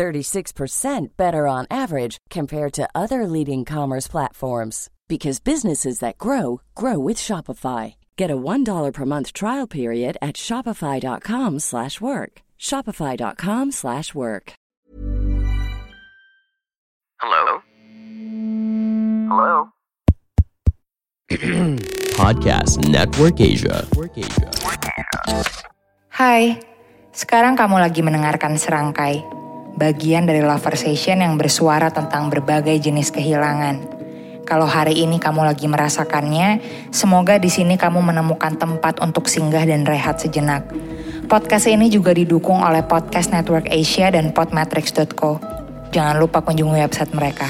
36% better on average compared to other leading commerce platforms because businesses that grow grow with Shopify. Get a $1 per month trial period at shopify.com/work. shopify.com/work. Hello? Hello? Podcast Network Asia. Hi. sekarang kamu lagi mendengarkan serangkai, bagian dari Lover Session yang bersuara tentang berbagai jenis kehilangan. Kalau hari ini kamu lagi merasakannya, semoga di sini kamu menemukan tempat untuk singgah dan rehat sejenak. Podcast ini juga didukung oleh Podcast Network Asia dan podmetrics.co. Jangan lupa kunjungi website mereka.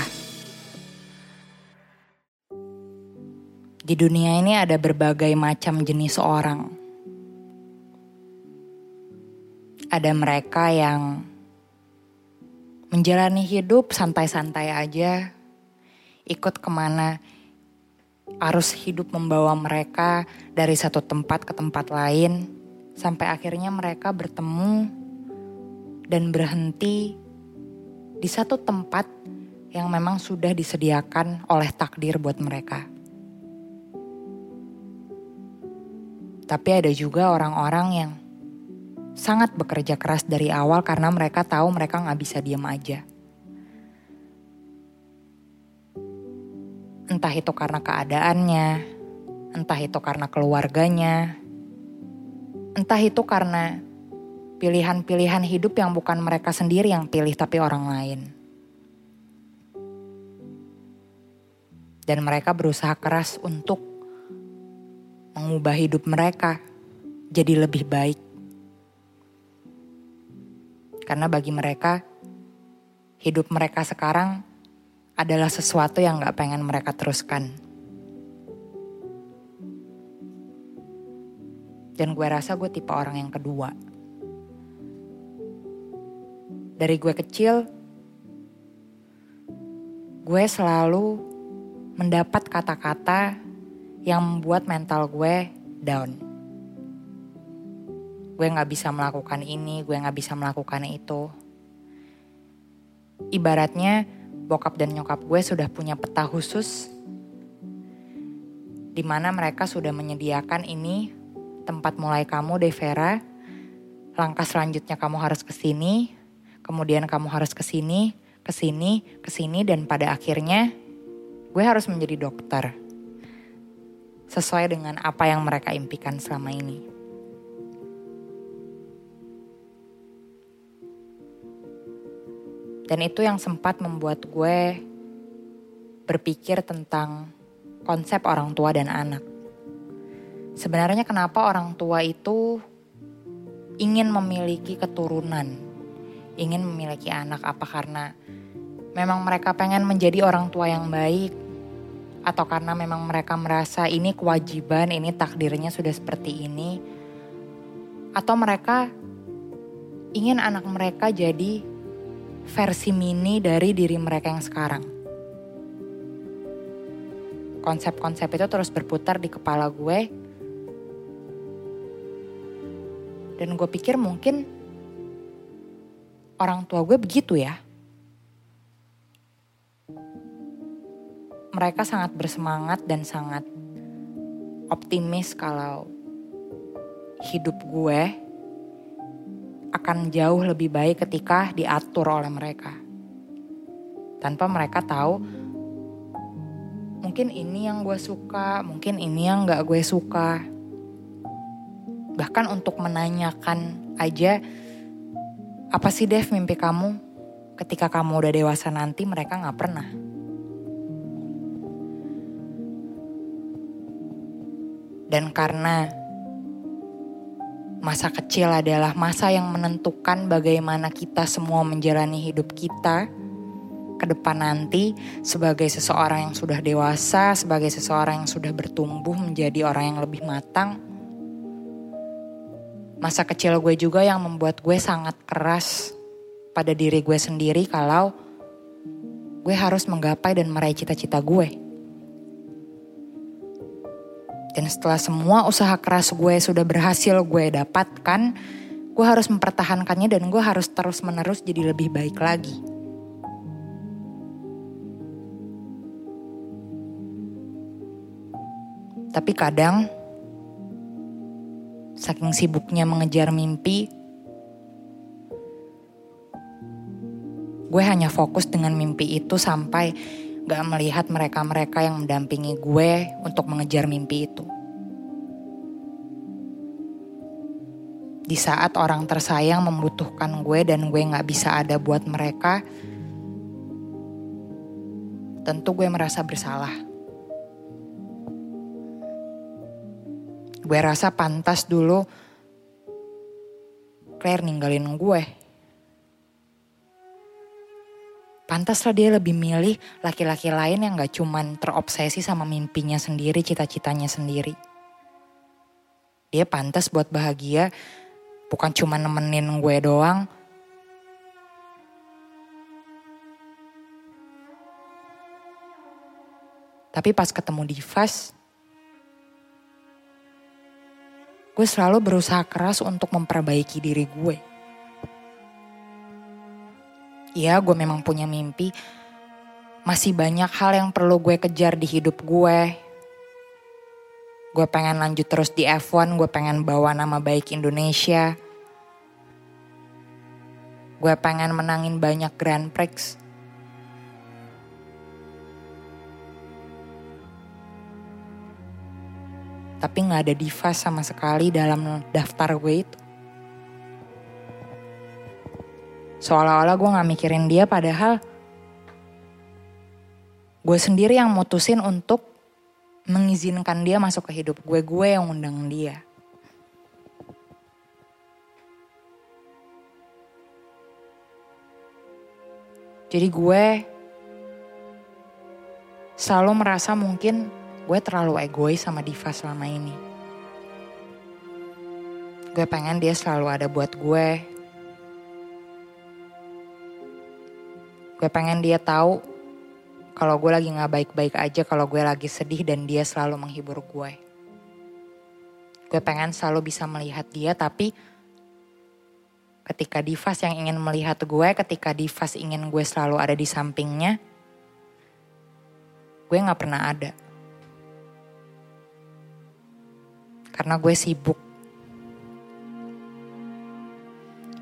Di dunia ini ada berbagai macam jenis orang. Ada mereka yang menjalani hidup santai-santai aja, ikut ke mana arus hidup membawa mereka dari satu tempat ke tempat lain, sampai akhirnya mereka bertemu dan berhenti di satu tempat yang memang sudah disediakan oleh takdir buat mereka. Tapi ada juga orang-orang yang sangat bekerja keras dari awal karena mereka tahu mereka nggak bisa diam aja. Entah itu karena keadaannya, entah itu karena keluarganya, entah itu karena pilihan-pilihan hidup yang bukan mereka sendiri yang pilih tapi orang lain. Dan mereka berusaha keras untuk mengubah hidup mereka jadi lebih baik. Karena bagi mereka, hidup mereka sekarang adalah sesuatu yang gak pengen mereka teruskan. Dan gue rasa gue tipe orang yang kedua. Dari gue kecil, gue selalu mendapat kata-kata yang membuat mental gue down. Gue gak bisa melakukan ini, gue gak bisa melakukan itu. Ibaratnya bokap dan nyokap gue sudah punya peta khusus di mana mereka sudah menyediakan ini tempat mulai kamu Devera. Langkah selanjutnya kamu harus ke sini, kemudian kamu harus ke sini, ke sini, ke sini dan pada akhirnya gue harus menjadi dokter sesuai dengan apa yang mereka impikan selama ini. Dan itu yang sempat membuat gue berpikir tentang konsep orang tua dan anak. Sebenarnya kenapa orang tua itu ingin memiliki keturunan, ingin memiliki anak? Apa karena memang mereka pengen menjadi orang tua yang baik? Atau karena memang mereka merasa ini kewajiban, ini takdirnya sudah seperti ini? Atau mereka ingin anak mereka jadi versi mini dari diri mereka yang sekarang. Konsep-konsep itu terus berputar di kepala gue. Dan gue pikir mungkin orang tua gue begitu ya. Mereka sangat bersemangat dan sangat optimis kalau hidup gue akan jauh lebih baik ketika diatur oleh mereka. Tanpa mereka tahu mungkin ini yang gue suka, mungkin ini yang gak gue suka. Bahkan untuk menanyakan aja, apa sih Dev mimpi kamu? Ketika kamu udah dewasa nanti mereka gak pernah. Dan karena Masa kecil adalah masa yang menentukan bagaimana kita semua menjalani hidup kita. ke depan nanti sebagai seseorang yang sudah dewasa, sebagai seseorang yang sudah bertumbuh menjadi orang yang lebih matang. Masa kecil gue juga yang membuat gue sangat keras pada diri gue sendiri kalau gue harus menggapai dan meraih cita-cita gue. Dan setelah semua usaha keras gue sudah berhasil gue dapatkan, gue harus mempertahankannya dan gue harus terus menerus jadi lebih baik lagi. Tapi kadang, saking sibuknya mengejar mimpi, gue hanya fokus dengan mimpi itu sampai gak melihat mereka-mereka yang mendampingi gue untuk mengejar mimpi itu. Di saat orang tersayang membutuhkan gue dan gue gak bisa ada buat mereka, tentu gue merasa bersalah. Gue rasa pantas dulu Claire ninggalin gue. Pantaslah dia lebih milih laki-laki lain yang gak cuman terobsesi sama mimpinya sendiri, cita-citanya sendiri. Dia pantas buat bahagia, bukan cuma nemenin gue doang. Tapi pas ketemu di Divas, gue selalu berusaha keras untuk memperbaiki diri gue. Iya gue memang punya mimpi. Masih banyak hal yang perlu gue kejar di hidup gue. Gue pengen lanjut terus di F1, gue pengen bawa nama baik Indonesia. Gue pengen menangin banyak Grand Prix. Tapi gak ada diva sama sekali dalam daftar gue itu. Seolah-olah gue gak mikirin dia padahal gue sendiri yang mutusin untuk mengizinkan dia masuk ke hidup gue. Gue yang undang dia. Jadi gue selalu merasa mungkin gue terlalu egois sama Diva selama ini. Gue pengen dia selalu ada buat gue, Gue pengen dia tahu kalau gue lagi gak baik-baik aja, kalau gue lagi sedih dan dia selalu menghibur gue. Gue pengen selalu bisa melihat dia tapi ketika Divas yang ingin melihat gue, ketika Divas ingin gue selalu ada di sampingnya, gue gak pernah ada. Karena gue sibuk.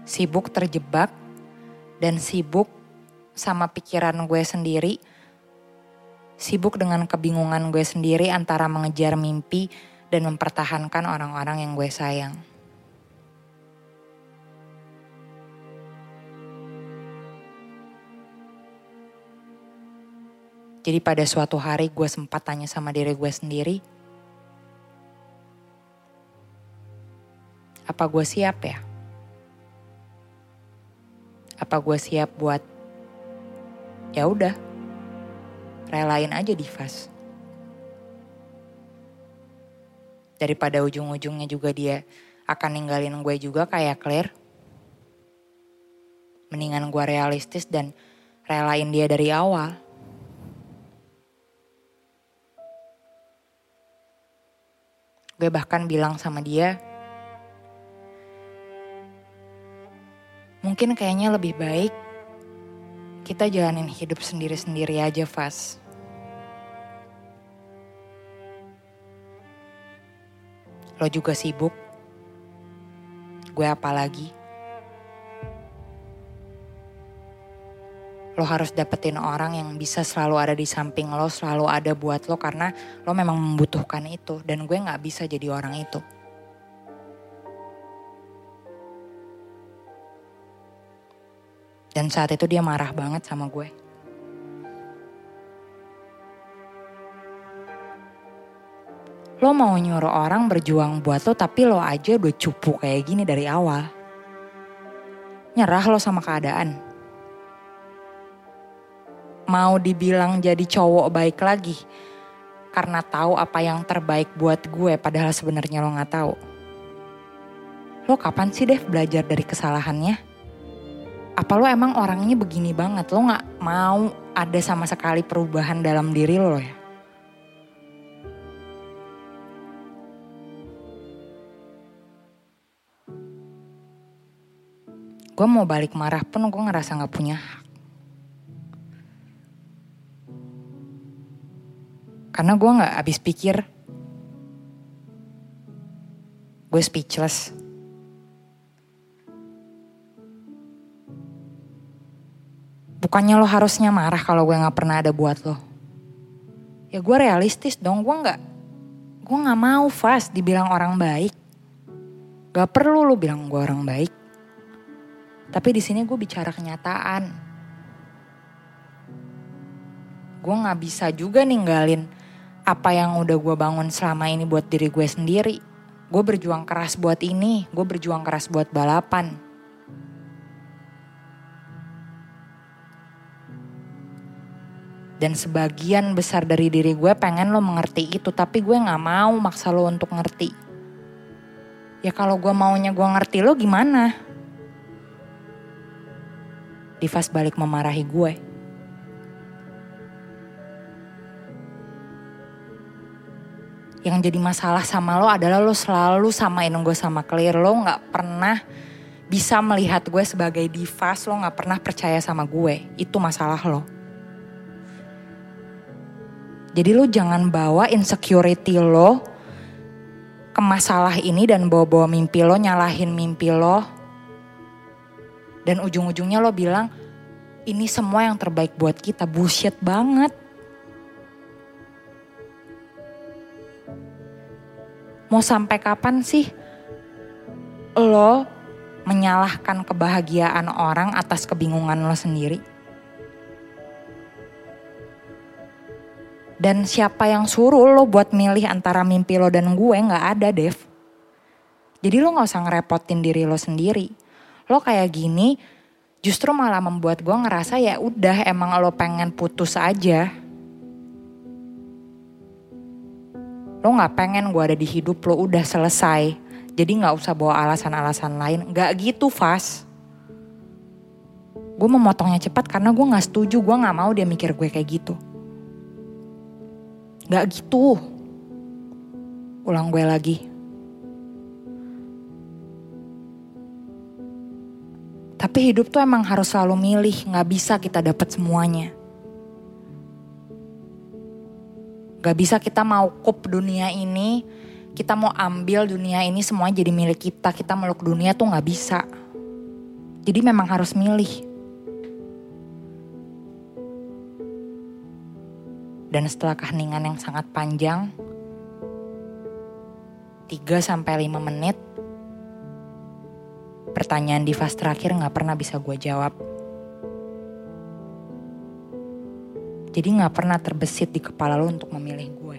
Sibuk terjebak dan sibuk sama pikiran gue sendiri, sibuk dengan kebingungan gue sendiri antara mengejar mimpi dan mempertahankan orang-orang yang gue sayang. Jadi pada suatu hari gue sempat tanya sama diri gue sendiri, apa gue siap ya? Apa gue siap buat ya udah. Relain aja Divas. Daripada ujung-ujungnya juga dia akan ninggalin gue juga kayak Claire. Mendingan gue realistis dan relain dia dari awal. Gue bahkan bilang sama dia mungkin kayaknya lebih baik kita jalanin hidup sendiri-sendiri aja, Fas. Lo juga sibuk. Gue apa lagi? Lo harus dapetin orang yang bisa selalu ada di samping lo, selalu ada buat lo karena lo memang membutuhkan itu. Dan gue gak bisa jadi orang itu. Dan saat itu dia marah banget sama gue. Lo mau nyuruh orang berjuang buat lo tapi lo aja udah cupu kayak gini dari awal. Nyerah lo sama keadaan. mau dibilang jadi cowok baik lagi karena tahu apa yang terbaik buat gue padahal sebenarnya lo nggak tahu. Lo kapan sih Dev belajar dari kesalahannya? Apa lo emang orangnya begini banget? Lo nggak mau ada sama sekali perubahan dalam diri lo ya? Gue mau balik marah pun gue ngerasa gak punya hak. Karena gue gak habis pikir. Gue speechless. Bukannya lo harusnya marah kalau gue gak pernah ada buat lo. Ya gue realistis dong, gue gak, gue gak mau fast dibilang orang baik. Gak perlu lo bilang gue orang baik. Tapi di sini gue bicara kenyataan. Gue nggak bisa juga ninggalin apa yang udah gue bangun selama ini buat diri gue sendiri. Gue berjuang keras buat ini, gue berjuang keras buat balapan. Dan sebagian besar dari diri gue pengen lo mengerti itu, tapi gue gak mau maksa lo untuk ngerti. Ya kalau gue maunya gue ngerti lo gimana? Divas balik memarahi gue. Yang jadi masalah sama lo adalah lo selalu samain gue sama Clear. Lo gak pernah bisa melihat gue sebagai divas. Lo gak pernah percaya sama gue. Itu masalah lo. Jadi lo jangan bawa insecurity lo ke masalah ini dan bawa-bawa mimpi lo, nyalahin mimpi lo dan ujung-ujungnya lo bilang, ini semua yang terbaik buat kita. Bullshit banget. Mau sampai kapan sih lo menyalahkan kebahagiaan orang atas kebingungan lo sendiri? Dan siapa yang suruh lo buat milih antara mimpi lo dan gue gak ada Dev. Jadi lo gak usah ngerepotin diri lo sendiri lo kayak gini justru malah membuat gue ngerasa ya udah emang lo pengen putus aja. Lo gak pengen gue ada di hidup lo udah selesai. Jadi gak usah bawa alasan-alasan lain. Gak gitu Fas. Gue memotongnya cepat karena gue gak setuju. Gue gak mau dia mikir gue kayak gitu. Gak gitu. Ulang gue lagi. Tapi hidup tuh emang harus selalu milih, gak bisa kita dapat semuanya. Gak bisa kita mau kup dunia ini, kita mau ambil dunia ini semuanya jadi milik kita, kita meluk dunia tuh gak bisa. Jadi memang harus milih. Dan setelah keheningan yang sangat panjang, 3 sampai 5 menit, Pertanyaan di fase terakhir gak pernah bisa gue jawab. Jadi gak pernah terbesit di kepala lo untuk memilih gue.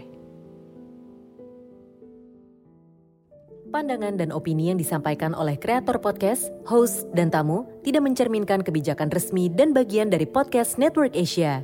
Pandangan dan opini yang disampaikan oleh kreator podcast, host, dan tamu tidak mencerminkan kebijakan resmi dan bagian dari podcast Network Asia.